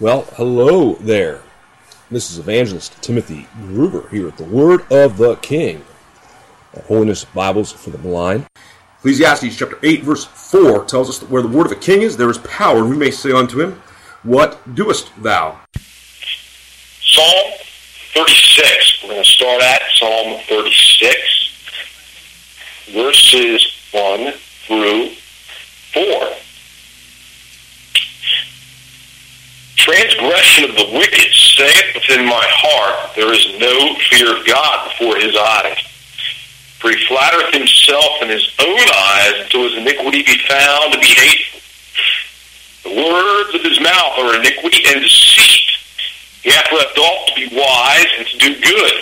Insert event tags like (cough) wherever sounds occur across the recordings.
Well, hello there. This is Evangelist Timothy Gruber here at the Word of the King. Holiness Bibles for the Blind. Ecclesiastes chapter 8, verse 4 tells us that where the word of a king is, there is power, and we may say unto him, What doest thou? Psalm 36. We're going to start at Psalm 36, verses 1 through 4. Transgression of the wicked saith within my heart, There is no fear of God before his eyes. For he flattereth himself in his own eyes until his iniquity be found to be hateful. The words of his mouth are iniquity and deceit. He hath left off to be wise and to do good.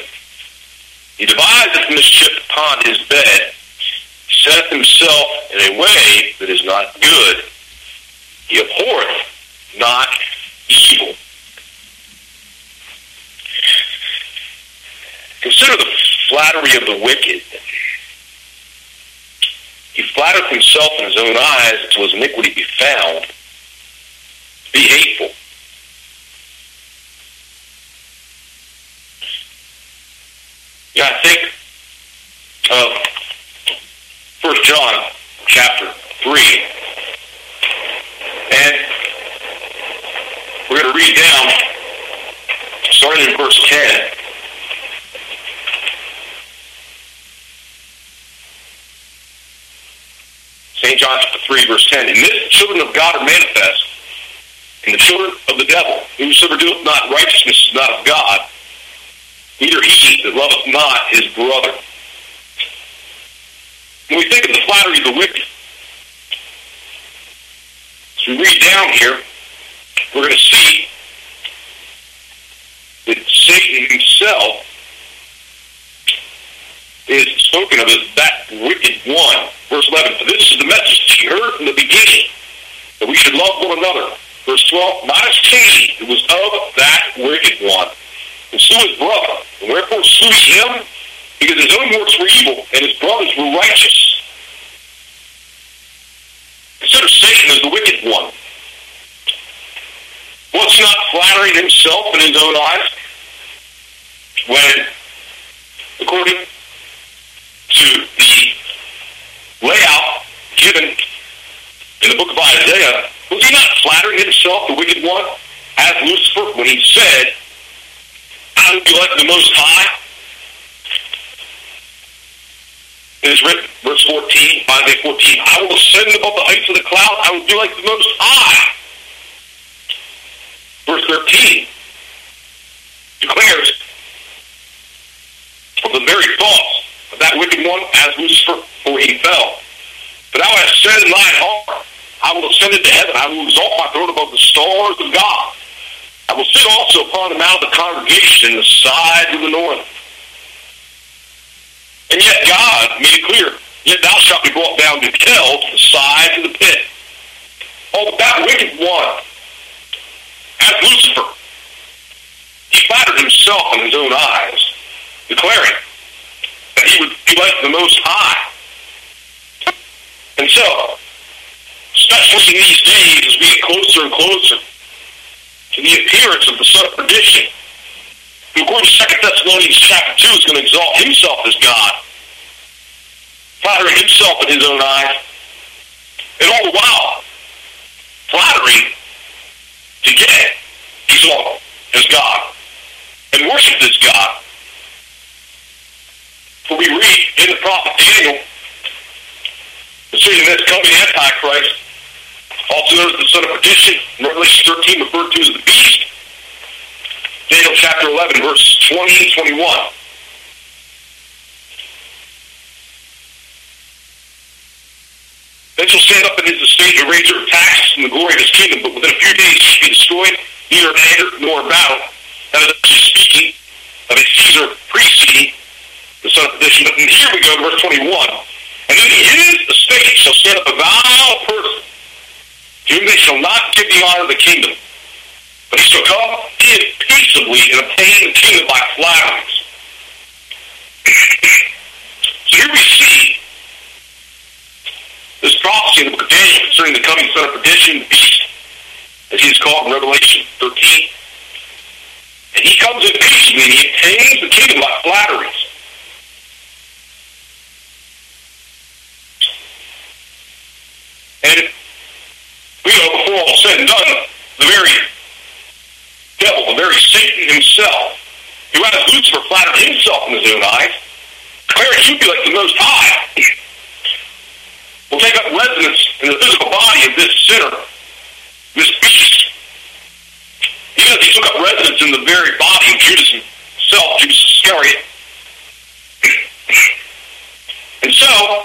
He deviseth mischief upon his bed. Setteth himself in a way that is not good. He abhorreth not evil. Consider the flattery of the wicked. He flattereth himself in his own eyes until his iniquity be found. Be hateful. Yeah, I think of First John chapter three, and we're going read down, starting in verse ten. St. John chapter 3, verse 10. In this, the children of God are manifest, and the children of the devil. Whosoever doeth not righteousness is not of God, neither he that loveth not his brother. When we think of the flattery of the wicked, as we read down here, we're going to see that Satan himself is spoken of as that wicked one. Verse 11, for this is the message that you heard from the beginning, that we should love one another. Verse 12, not as Cain, it was of that wicked one, and slew his brother. And wherefore slew him? Because his own works were evil, and his brothers were righteous. Consider Satan as the wicked one. Was he not flattering himself in his own eyes? When, according to the layout given in the book of Isaiah, was he not flattering himself, the wicked one, as Lucifer, when he said, I will be like the Most High? It is written, verse 14, Isaiah 14, I will ascend above the heights of the cloud, I will be like the Most High. Verse 13 declares, from the very thoughts of that wicked one as Lucifer, for he fell. But thou hast said in thine heart, I will ascend into heaven, I will exalt my throne above the stars of God. I will sit also upon the mount of the congregation in the side of the north. And yet God made it clear, yet thou shalt be brought down to hell to the side of the pit. Oh, that wicked one, as Lucifer, he flattered himself in his own eyes, declaring that he would be like the Most High. And so, especially in these days, as we get closer and closer to the appearance of the Son of Perdition, who according to 2 Thessalonians chapter 2 is going to exalt himself as God, flattering himself in his own eyes, and all the while, flattering to get exalted as God and worship as God. For we read in the prophet Daniel concerning this coming Antichrist, also known as the son of perdition, Revelation 13 referred to as the beast. Daniel chapter 11, verses 20 and 21. Then shall stand up in his estate and raise her taxes from the glory of his kingdom, but within a few days shall be destroyed, neither in anger nor in battle. That is speaking of a Caesar preceding the son of perdition. But here we go to verse 21. And in his estate shall stand up a vile person, to whom they shall not give the honor of the kingdom. But he shall come in peaceably and obtain the kingdom by flatteries. (clears throat) so here we see book of Daniel concerning the coming son of perdition, beast. as he is called in Revelation 13. And he comes in peaceably and he obtains the kingdom by flatteries. And, you know, before all said and done, the very devil, the very Satan himself, who has Lucifer flattered himself in his own eyes, declaring he would be like the Most High, will take up residence in the physical body of this sinner, this beast, even as he took up residence in the very body of Judas himself, Judas Iscariot. (clears throat) and so,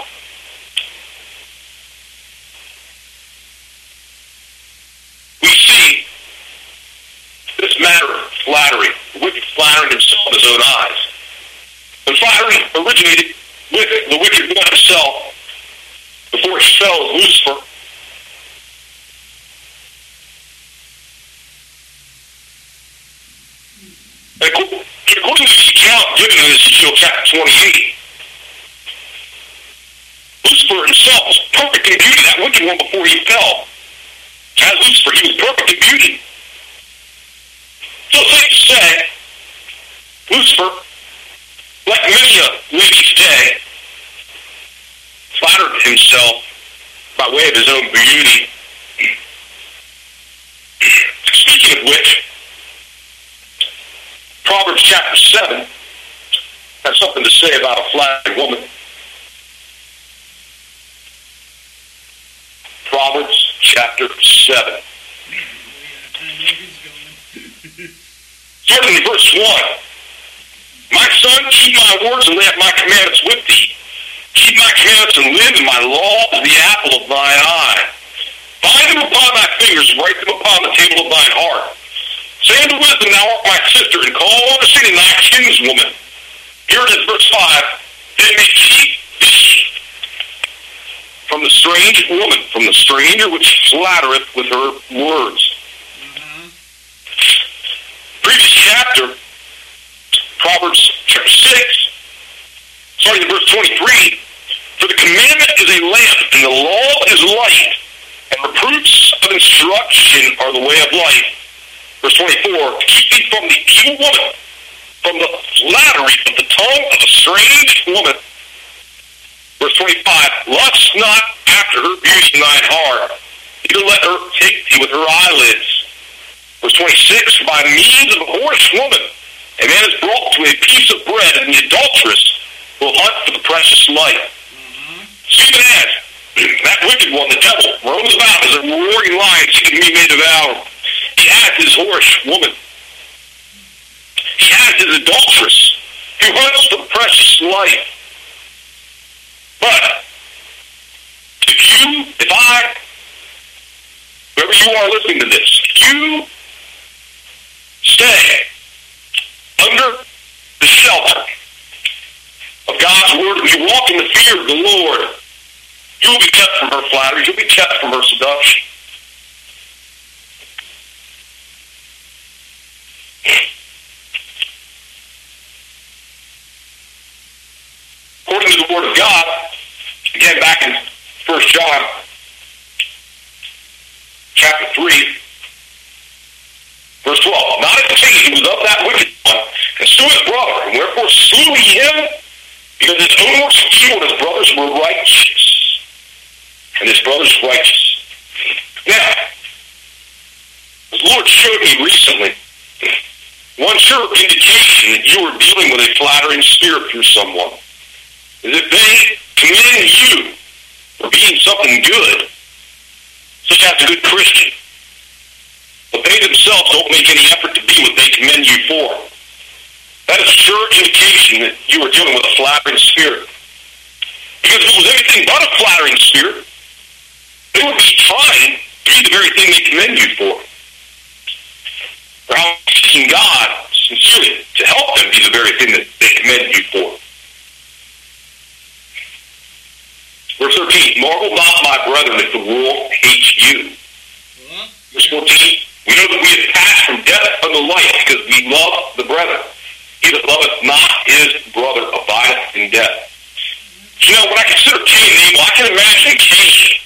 we see this matter of flattery, wicked flattering himself in his own eyes. And flattery originated with the wicked one himself before he fell Lucifer. According to the account given in Ezekiel chapter 28, Lucifer himself was perfect in beauty, that wicked one before he fell. As Lucifer, he was perfect in beauty. So to say, Lucifer, like many a lady today, flattered himself by way of his own beauty. Speaking of which, Proverbs chapter 7 has something to say about a flattered woman. Proverbs chapter 7. Starting in verse 1. My son, keep my words and lay up my commandments with thee. Keep my commandments and live, and my law is the apple of thine eye. Bind them upon thy fingers, write them upon the table of thine heart. Say unto wisdom, thou art my sister, and call understanding thy kinswoman. Here it is, verse 5. They may keep thee from the strange woman, from the stranger which flattereth with her words. Mm-hmm. Previous chapter, Proverbs chapter 6, starting in verse 23, For the commandment is a lamp, and the law is light, and reproofs of instruction are the way of life. Verse 24, keep thee from the evil woman, from the flattery of the tongue of a strange woman. Verse 25, lust not after her beauty in thine heart, neither let her take thee with her eyelids. Verse 26, by means of a whorish woman, a man is brought to a piece of bread, and the adulteress will hunt for the precious life. Mm-hmm. Even as (clears throat) that wicked one, the devil, roams about as a roaring lion seeking be made devour. He has his whorish woman. He has his adulteress who hunts the precious life. But if you, if I, whoever you are listening to this, you stay under the shelter of God's word, if you walk in the fear of the Lord, you will be kept from her flatteries. you'll be kept from her seduction. According to the Word of God, again back in 1 John chapter 3, verse 12. Not the he was of that wicked one, and slew his brother, and wherefore slew he him? Because his own were evil, his brothers were righteous. And his brothers righteous. Now, the Lord showed me recently one sure indication that you are dealing with a flattering spirit through someone is if they commend you for being something good, such as a good Christian, but they themselves don't make any effort to be what they commend you for. That is sure indication that you are dealing with a flattering spirit. Because if it was anything but a flattering spirit, they would be trying to be the very thing they commend you for. They're asking God sincerely to help them be the very thing that they commend you for. Verse 13, marvel not, my brethren, if the world hates you. Verse 14, we know that we have passed from death unto life because we love the brethren. He that loveth not his brother abideth in death. You know, when I consider Cain and Abel, I can imagine Cain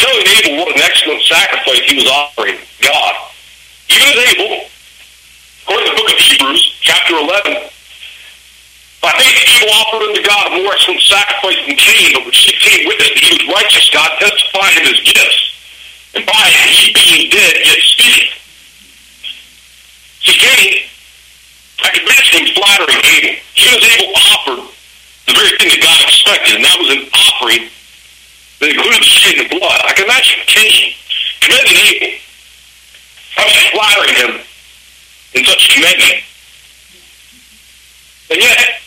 telling Abel what an excellent sacrifice he was offering God. Even as Abel, according to the book of Hebrews, chapter 11, by faith Abel offered unto God a more excellent sacrifice than Cain, but which Cain witnessed that he was righteous. God testified in his gifts. And by it, he being dead, yet speaking. See, Cain, I could mention him flattering Abel. He was able to offer the very thing that God expected, and that was an offering that included the shedding of blood. I can imagine Cain commending Abel. I was flattering him in such commending. And yet,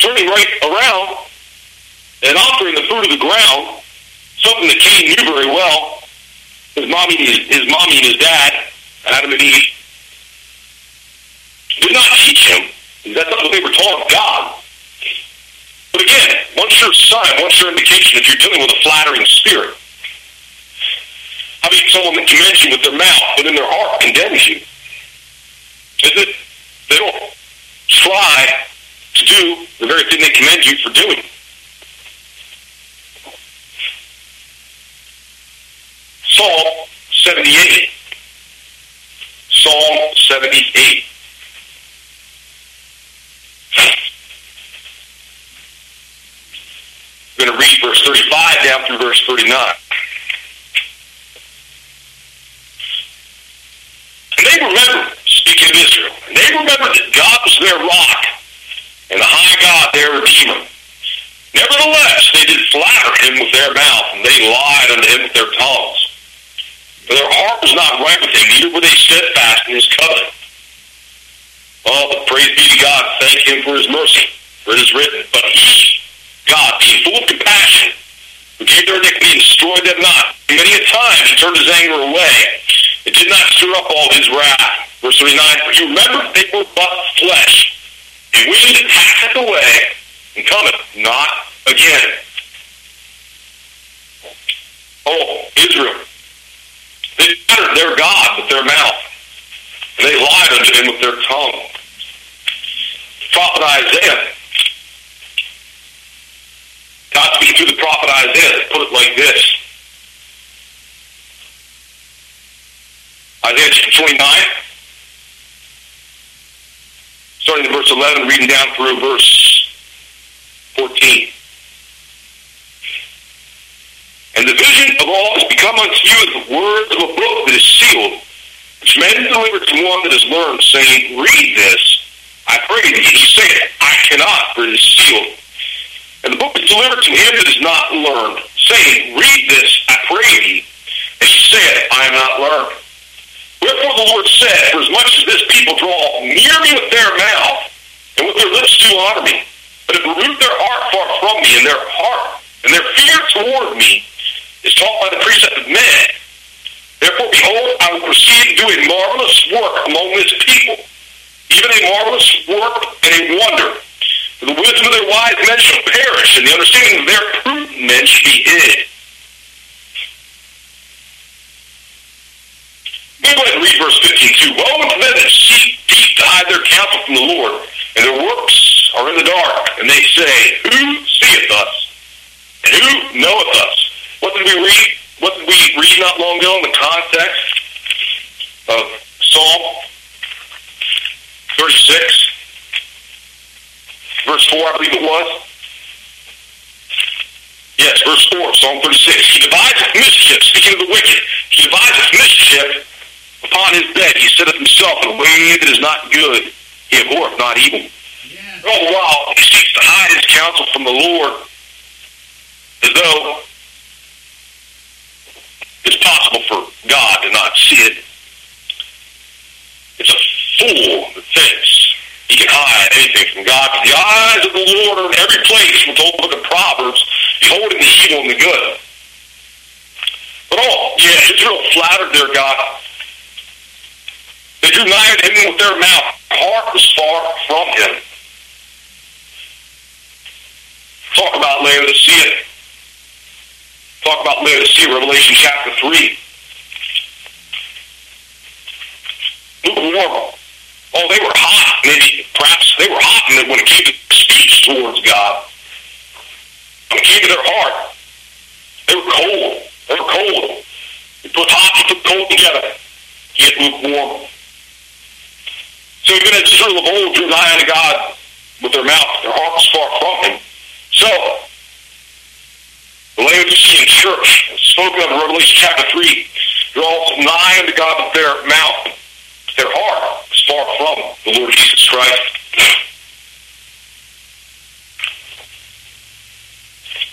turning right around and offering the fruit of the ground, something that Cain knew very well, his mommy, his, his mommy and his dad, Adam and Eve, did not teach him. That's not what they were taught of God. But again, one sure sign, one sure indication if you're dealing with a flattering spirit. How about someone that commends you with their mouth, but in their heart condemns you? Is it they don't try to do the very thing they commend you for doing? Psalm 78. Psalm 78. I'm going to read verse 35 down through verse 39. And they remembered, speaking of Israel, and they remembered that God was their rock and the high God their Redeemer. Nevertheless, they did flatter him with their mouth, and they lied unto him with their tongues. For their heart was not right with him, neither were they steadfast in his covenant. Oh, but praise be to God, thank him for his mercy, for it is written, But he, God, being full of compassion, who gave their iniquity and destroyed them not. Many a time he turned his anger away. It did not stir up all his wrath. Verse 39, For you remember they were but flesh. A wind passeth away and cometh not again. Oh, Israel. They uttered their God with their mouth. They lied unto him with their tongue. Prophet Isaiah God speaking through the prophet Isaiah put it like this. Isaiah chapter 29, starting in verse 11, reading down through verse 14. And the vision of all has become unto you as the words of a book that is sealed, which men deliver to one that has learned, saying, Read this, I pray thee. And he saith, I cannot, for it is sealed. And the book is delivered to him that is not learned, saying, Read this, I pray thee. And he said, I am not learned. Wherefore the Lord said, For as much as this people draw near me with their mouth, and with their lips do honor me, but have removed their heart far from me, and their heart and their fear toward me is taught by the precept of men. Therefore, behold, I will proceed to do a marvelous work among this people, even a marvelous work and a wonder for the wisdom of their wise men shall perish, and the understanding of their prudent men shall be hid. Go ahead and read verse 15 too. Woe unto them that seek deep to hide their counsel from the Lord, and their works are in the dark. And they say, Who seeth us? And who knoweth us? What did we read? What did we read not long ago in the context of Psalm 36? Verse 4, I believe it was. Yes, verse 4, Psalm 36. He deviseth mischief, speaking of the wicked. He deviseth mischief upon his bed. He sitteth himself in a way that is not good. He abhorreth not evil. Yeah. All the while, he seeks to hide his counsel from the Lord as though it's possible for God to not see it. It's a fool that thinks he can hide anything from God. The eyes of the Lord are in every place. We're told in the Proverbs, beholding the evil and the good. But oh, yeah, Israel flattered their God. They drew nigh to him with their mouth. Heart was far from him. Talk about Laodicea. Talk about Laodicea, Revelation chapter 3. Lukewarm. Oh, they were hot. Maybe perhaps they were hot and when it came to speech towards God, when it came to their heart, they were cold. They were cold. You put hot, you put cold together. You get lukewarm. So even as Israel of old drew nigh unto God with their mouth, their hearts far from him. So, the Laodicean church, spoken of in Revelation chapter 3, draws nigh unto God with their mouth, their heart far from the Lord Jesus Christ.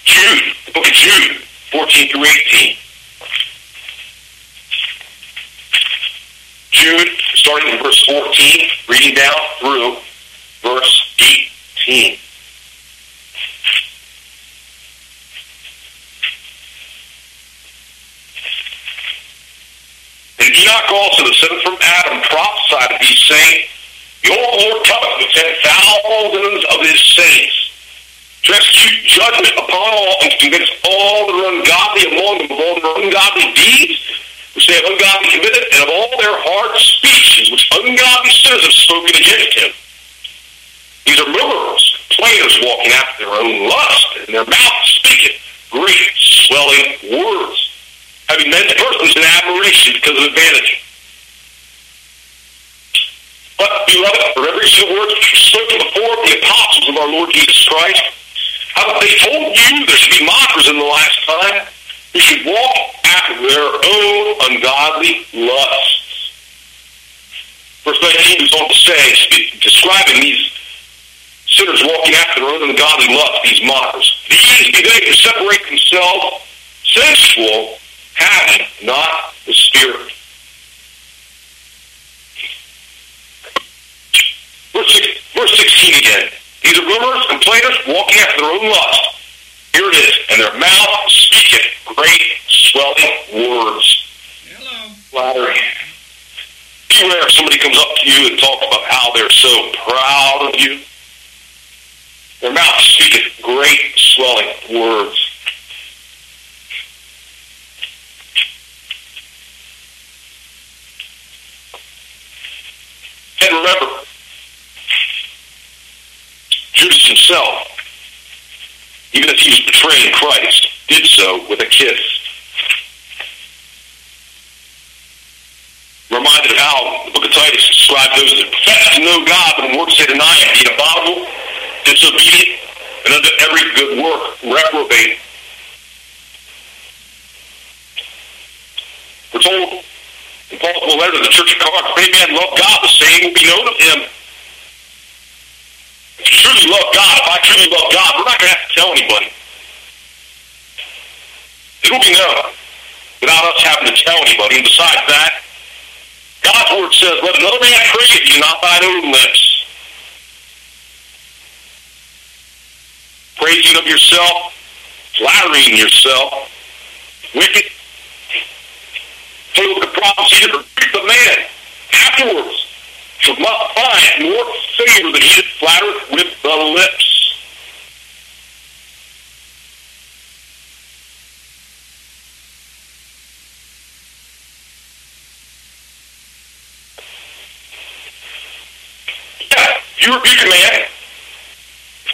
Jude, the book of Jude, 14 through 18. Jude, starting in verse 14, reading down through verse 18. And Enoch also, the from Adam, prophesied of these, saying, Your Lord cometh with ten thousands of his saints to execute judgment upon all and to convince all that are ungodly among them of all their ungodly deeds which they have ungodly committed, and of all their hard speeches which ungodly sinners have spoken against him. These are murderers, players walking after their own lust, and their mouth speaketh great swelling words having men's persons in admiration because of vanity. But, beloved, word which was spoken before the apostles of our Lord Jesus Christ, how they told you there should be mockers in the last time, who should walk after their own ungodly lusts. Verse 19 goes on to say, describing these sinners walking after their own ungodly lusts, these mockers. These be they to separate themselves sensual having not the Spirit. Verse, verse 16 again. These are rumors, complainers, walking after their own lust. Here it is. And their mouth speaketh great swelling words. Hello. Flattery. Beware if somebody comes up to you and talks about how they're so proud of you. Their mouth speaketh great swelling words. And remember, Judas himself, even as he was betraying Christ, did so with a kiss. Reminded of how the book of Titus described those that profess to know God, but in works they deny him, being abominable, disobedient, and unto every good work reprobate. We're told in Paul's letter to the church of Corinth, if any man love God, the same will be known of him. If you truly love God, if I truly love God, we're not going to have to tell anybody. It will be known without us having to tell anybody. And besides that, God's word says, let another man pray of you, not thine own lips. Praising of yourself, flattering yourself, wicked, told the prophecy to the man afterwards shall not find more favor than he that flattereth with the lips. Yeah, you rebuke a man,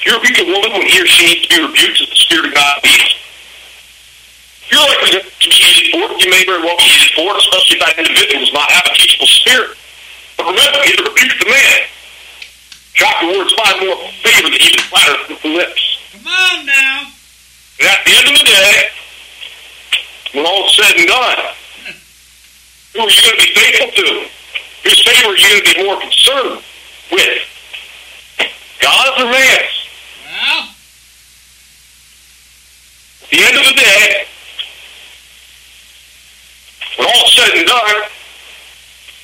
you rebuke a woman when he or she needs to be rebuked as the Spirit of God leads, you're likely to be hated for it. You may very well be hated for it, especially if that individual does not have a teachable spirit. But remember, he that rebukes the man. Chapter words find more favor than even flatter with the lips. Come on now. And at the end of the day, when all said and done, who are you going to be faithful to? Whose favor are you going to be more concerned with? God's or man's? Well, At the end of the day, when all said and done,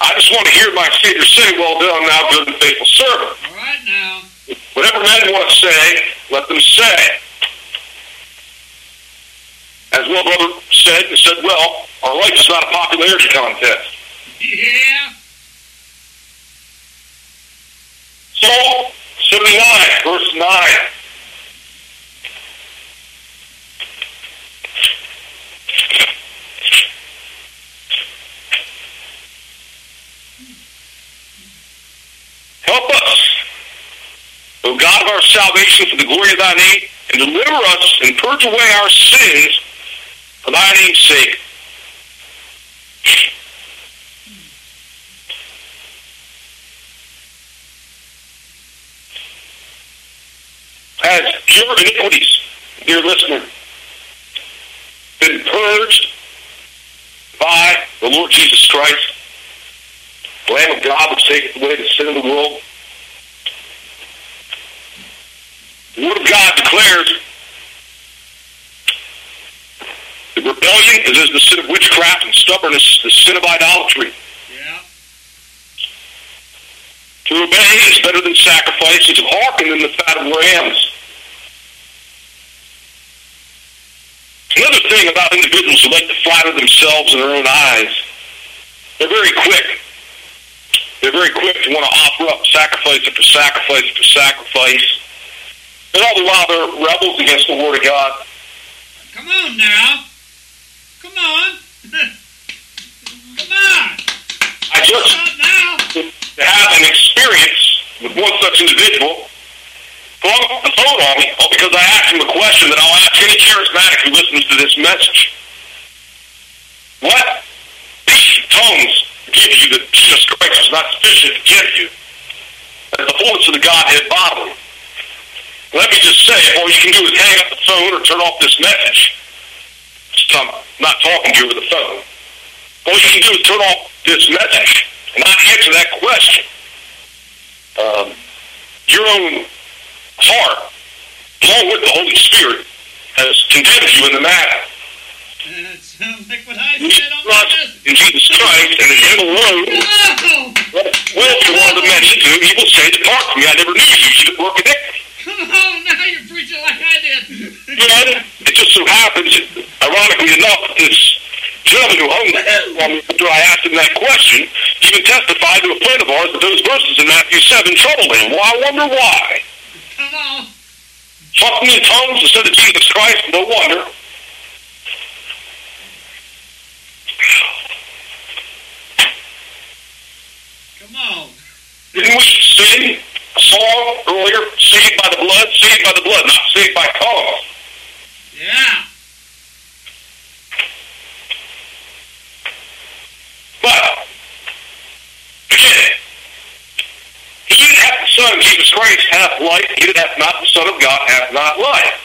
I just want to hear my Savior say, Well done, thou good and faithful servant. all right now. Whatever men want to say, let them say. As one brother said, he said, Well, our life is not a popularity contest. Yeah. Psalm 79, verse 9. Help us, O God of our salvation, for the glory of thy name, and deliver us and purge away our sins, for thy name's sake. Has your iniquities, dear listener, been purged by the Lord Jesus Christ, the Lamb of God which taketh away the sin of the world? The Word of God declares the rebellion is as the sin of witchcraft and stubbornness, the sin of idolatry. Yeah. To obey is better than sacrifice, and to hearken than the fat of rams. Another thing about individuals who like to flatter themselves in their own eyes, they're very quick. They're very quick to want to offer up sacrifice after sacrifice after sacrifice. And all the while they're rebels against the Word of God. Come on now. Come on. (laughs) Come on. I just now. to have an experience with one such individual up the phone on me because I asked him a question that I'll ask any charismatic who listens to this message. What tongues give you that Jesus Christ is not sufficient to give you as the fullness of the Godhead bodily? Let me just say, all you can do is hang up the phone or turn off this message. I'm not talking to you over the phone. All you can do is turn off this message and not answer that question. Um, your own heart, along with the Holy Spirit, has condemned you in the matter. That sounds like what I said on trust in Jesus Christ and in Him alone. Will be one of the many to He will say, Depart from me, I never knew you, you work iniquity. On, now you're preaching like I did. And it just so happens, ironically enough, this gentleman who hung the head on after I asked him that question even testified to a friend of ours that those verses in Matthew 7 troubled him. Well, I wonder why. Come on. Talking in tongues instead of Jesus Christ, no wonder. Come on. Didn't we sing a song earlier? Saved by the blood, saved by the blood, not saved by tongues. Yeah. But, again, he that hath the Son of Jesus Christ hath life, he that hath not the Son of God hath not life.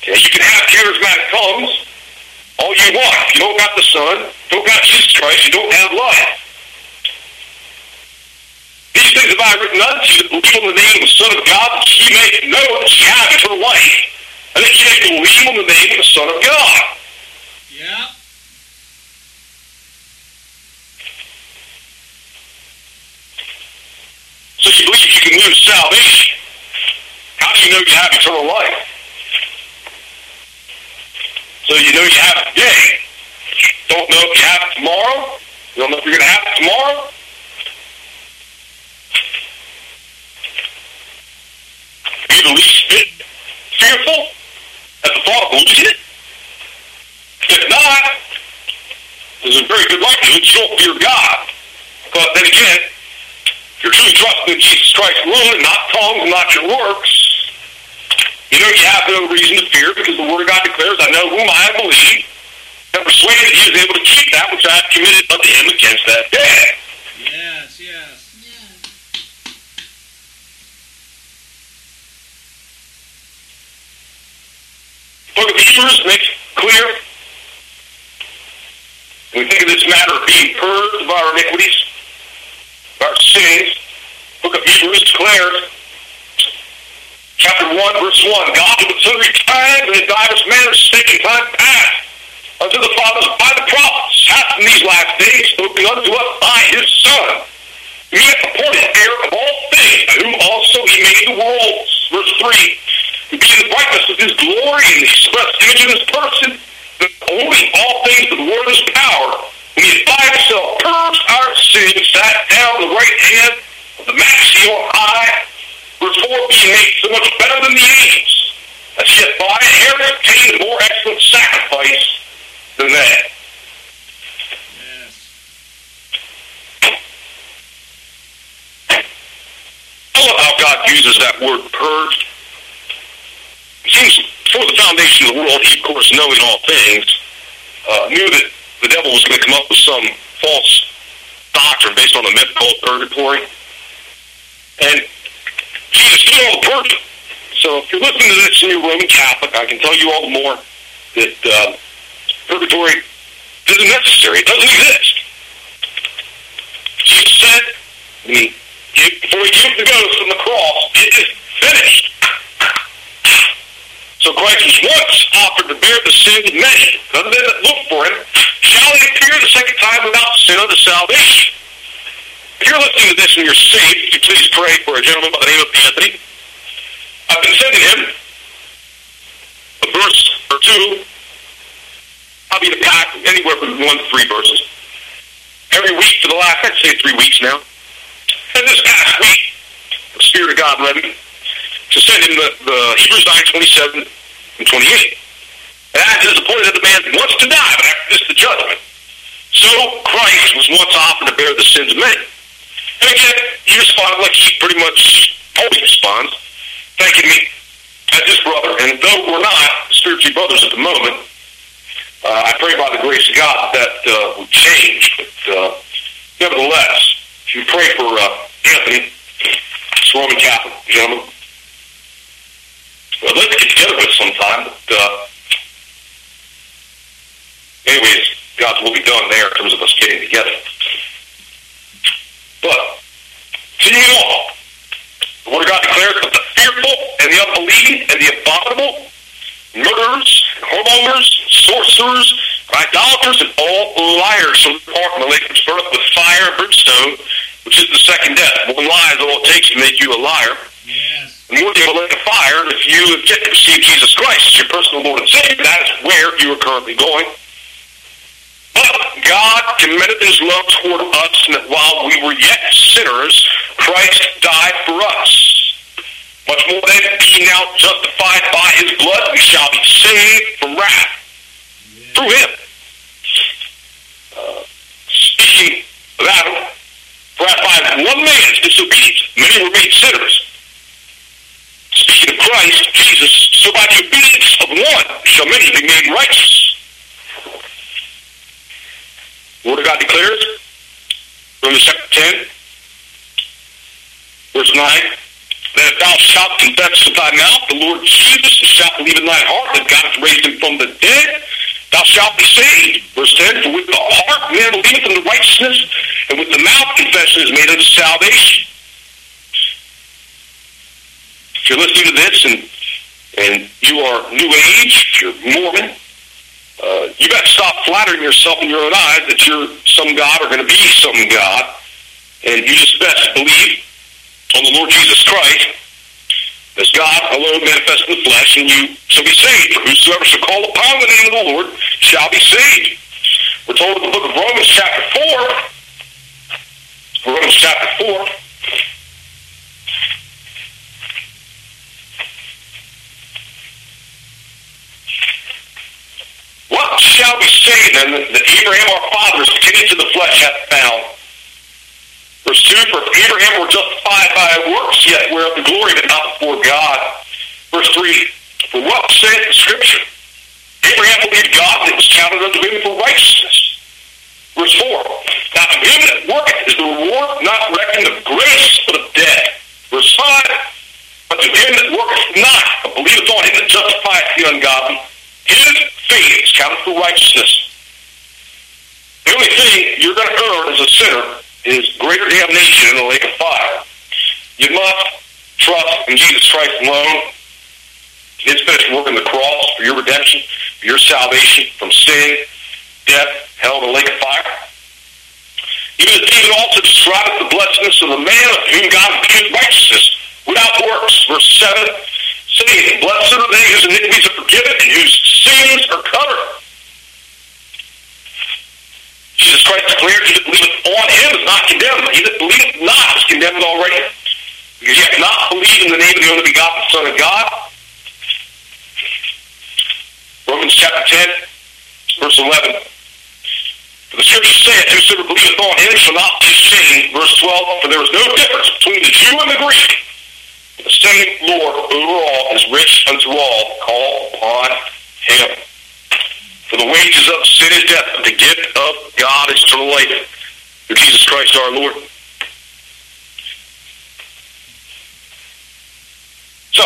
Okay, you can have charismatic tongues all you want. If you don't got the Son, don't got Jesus Christ, you don't have life. Things have written unto you that believe on the name of the Son of God, that ye may know that ye have eternal life, and that ye may believe on the name of the Son of God. Yeah. So you believe you can lose salvation. How do you know you have eternal life? So you know you have today. Don't know if you have tomorrow. You don't know if you're going to have tomorrow. You the least bit fearful at the thought of losing it? If not, there's a very good likelihood you don't fear God. But then again, if you're truly trusting in Jesus Christ alone not tongues not your works, you know you have no reason to fear because the Word of God declares, I know whom I believe, and persuaded that he is able to keep that which I have committed unto him against that day. Yes, yes. Book of Hebrews makes clear. We think of this matter of being purged of our iniquities, our sins, Book of Hebrews declares, chapter 1, verse 1, God at sundry times and in divers manners spake in time past unto the fathers by the prophets, hath in these last days spoken unto us by his Son, hath appointed heir of all things, whom also he made the worlds. Verse 3, who being the brightness of his glory and the express image of his person, that holding all things with the word of his power, when he by himself purged our sins, sat down on the right hand of the majesty on high, verse 4, being made so much better than the angels, that he hath by inheritance obtained a more excellent sacrifice than that. I love how God uses that word purged. Seems before the foundation of the world, he, of course, knowing all things, uh, knew that the devil was going to come up with some false doctrine based on a myth called purgatory. And Jesus did all the purging. So if you're listening to this and you're Roman Catholic, I can tell you all the more that uh, purgatory isn't necessary. It doesn't exist. Jesus said, when he gave, before he gave the ghost on the cross, it is finished. So Christ was once offered to bear the sin of many. None of that look for him shall he appear the second time without sin unto salvation. If you're listening to this and you're saved, you please pray for a gentleman by the name of Anthony. I've been sending him a verse or two, probably in a pack, anywhere from one to three verses. Every week for the last, I'd say three weeks now. And this past week, the Spirit of God led me to send him the, the Hebrews 9, 27 and 28. And I disappointed that the man wants to die, but after this, the judgment. So Christ was once offered to bear the sins of men. And again, he responded like he pretty much always responds, thanking me as his brother. And though we're not spiritually brothers at the moment, uh, I pray by the grace of God that uh, change. But uh, nevertheless, if you pray for uh, Anthony, this Roman Catholic gentleman, well, let's get together with sometime. But uh, anyways, God's will be done there in terms of us getting together. But to you all, the Word of God declares that the fearful and the unbelieving and the abominable, murderers, whoremongers, sorcerers, idolaters, and all liars from the lake of burnt with fire and brimstone, which is the second death. One lie is all it takes to make you a liar. Yes. And than a lake of fire, if you have yet to receive Jesus Christ as your personal Lord and Savior, that is where you are currently going. But God commended his love toward us, and that while we were yet sinners, Christ died for us. Much more than being now justified by his blood, we shall be saved from wrath through him. Speaking Adam, for one man's disobedience, many were made sinners. Speaking of Christ, Jesus, so by the obedience of one shall many be made righteous. Word of God declares, Romans chapter 10, verse 9, that if thou shalt confess with thy mouth the Lord Jesus, and shalt believe in thine heart that God hath raised him from the dead, thou shalt be saved. Verse 10, for with the heart man believeth unto righteousness, and with the mouth confession is made unto salvation. If you're listening to this and and you are New Age, you're Mormon, uh, you got to stop flattering yourself in your own eyes that you're some God or going to be some God, and you just best believe on the Lord Jesus Christ as God alone manifest in the flesh, and you shall be saved. For whosoever shall call upon the name of the Lord shall be saved. We're told in the book of Romans chapter 4, Romans chapter 4, What shall we say then that Abraham our fathers continued to the flesh hath found? 2, for Abraham were justified by works, yet whereof the glory but not before God. Verse 3, for what saith the Scripture? Abraham believed God, and it was counted unto him for righteousness. Verse 4, now to him that worketh is the reward not reckoned of grace, but of debt. Verse 5, but to him that worketh not, but believeth on him that justifieth the ungodly, his faith is counted for righteousness. The only thing you're going to earn as a sinner is greater damnation in the lake of fire. You must trust in Jesus Christ alone. His finished work on the cross for your redemption, for your salvation from sin, death, hell, the lake of fire. Even David also describes the blessedness of the man of whom God imputed righteousness without works. Verse 7 saying, Blessed are they whose iniquities are forgiven and whose sins are covered. Jesus Christ declared, He that on him condemned. He that believeth not is condemned already. Because you have not believed in the name of the only begotten Son of God. Romans chapter 10, verse 11. For the scripture saith, Whosoever believeth on him shall not be ashamed. Verse 12, For there is no difference between the Jew and the Greek. The same Lord over all is rich unto all. Call upon him. For the wages of sin is death, but the gift of God is eternal life. Through Jesus Christ our Lord. So,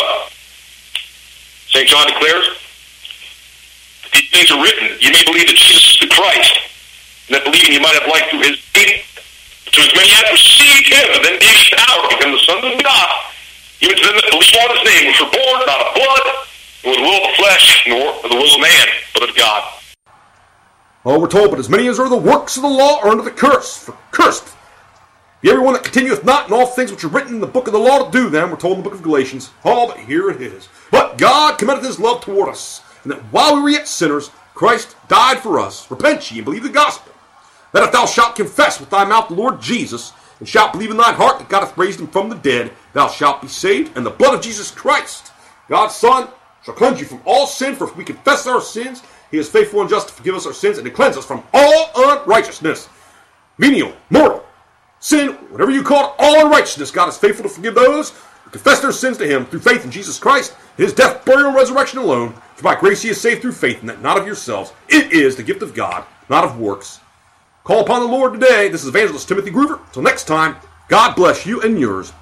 St. John declares, these things are written. You may believe that Jesus is the Christ, and that believing you might have life through his name. To as many as received him, and then gave power to become the sons of God, even to them that believe on his name, which were born not of blood, nor the will of the flesh, nor of the will of man, but of God. Oh, we're told, but as many as are the works of the law are under the curse. For cursed be everyone that continueth not in all things which are written in the book of the law to do them. We're told in the book of Galatians. Oh, but here it is. But God commendeth his love toward us, and that while we were yet sinners, Christ died for us. Repent ye and believe the gospel. That if thou shalt confess with thy mouth the Lord Jesus, and shalt believe in thine heart that God hath raised him from the dead, thou shalt be saved. And the blood of Jesus Christ, God's Son, shall cleanse you from all sin. For if we confess our sins, he is faithful and just to forgive us our sins and to cleanse us from all unrighteousness. Venial, mortal, sin, whatever you call it, all unrighteousness. God is faithful to forgive those who confess their sins to him through faith in Jesus Christ, his death, burial, and resurrection alone. For by grace he is saved through faith, and that not of yourselves. It is the gift of God, not of works. Call upon the Lord today. This is Evangelist Timothy Groover. Till next time, God bless you and yours.